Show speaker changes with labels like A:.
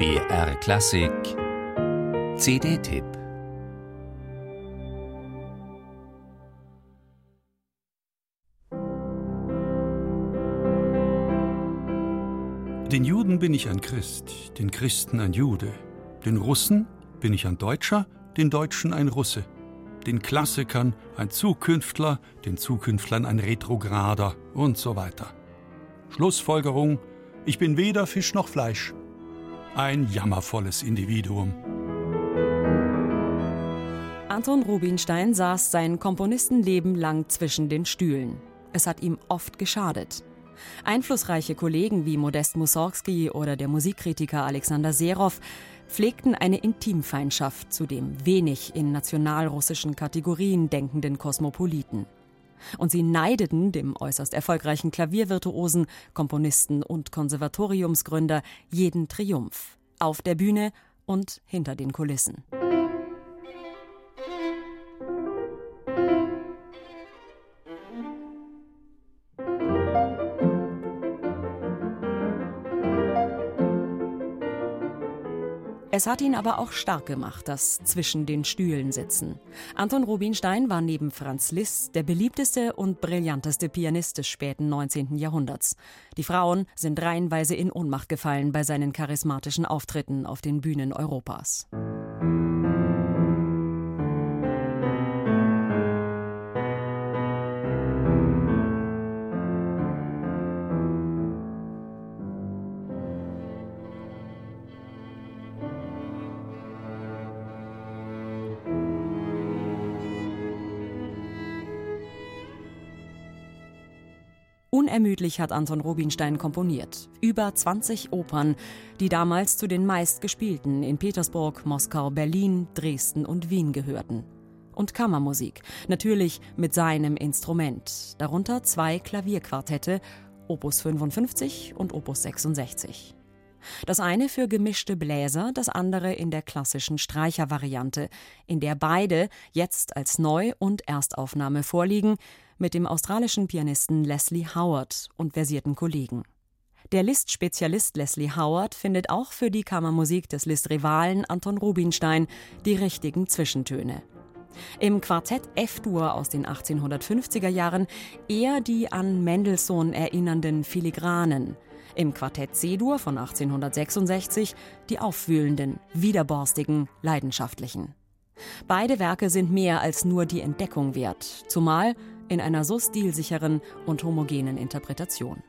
A: BR Klassik CD-Tipp
B: Den Juden bin ich ein Christ, den Christen ein Jude, den Russen bin ich ein Deutscher, den Deutschen ein Russe, den Klassikern ein Zukünftler, den Zukünftlern ein Retrograder und so weiter. Schlussfolgerung, ich bin weder Fisch noch Fleisch. Ein jammervolles Individuum.
C: Anton Rubinstein saß sein Komponistenleben lang zwischen den Stühlen. Es hat ihm oft geschadet. Einflussreiche Kollegen wie Modest Mussorgsky oder der Musikkritiker Alexander Serov pflegten eine Intimfeindschaft zu dem wenig in nationalrussischen Kategorien denkenden Kosmopoliten. Und sie neideten dem äußerst erfolgreichen Klaviervirtuosen, Komponisten und Konservatoriumsgründer jeden Triumph, auf der Bühne und hinter den Kulissen. Es hat ihn aber auch stark gemacht, das zwischen den Stühlen sitzen. Anton Rubinstein war neben Franz Liszt der beliebteste und brillanteste Pianist des späten 19. Jahrhunderts. Die Frauen sind reihenweise in Ohnmacht gefallen bei seinen charismatischen Auftritten auf den Bühnen Europas. Unermüdlich hat Anton Rubinstein komponiert. Über 20 Opern, die damals zu den meistgespielten in Petersburg, Moskau, Berlin, Dresden und Wien gehörten. Und Kammermusik, natürlich mit seinem Instrument, darunter zwei Klavierquartette, Opus 55 und Opus 66. Das eine für gemischte Bläser, das andere in der klassischen Streichervariante, in der beide jetzt als Neu- und Erstaufnahme vorliegen, mit dem australischen Pianisten Leslie Howard und versierten Kollegen. Der Liszt-Spezialist Leslie Howard findet auch für die Kammermusik des Liszt-Rivalen Anton Rubinstein die richtigen Zwischentöne. Im Quartett F-Dur aus den 1850er Jahren eher die an Mendelssohn erinnernden Filigranen, im Quartett C-Dur von 1866 die aufwühlenden, widerborstigen, leidenschaftlichen. Beide Werke sind mehr als nur die Entdeckung wert, zumal in einer so stilsicheren und homogenen Interpretation.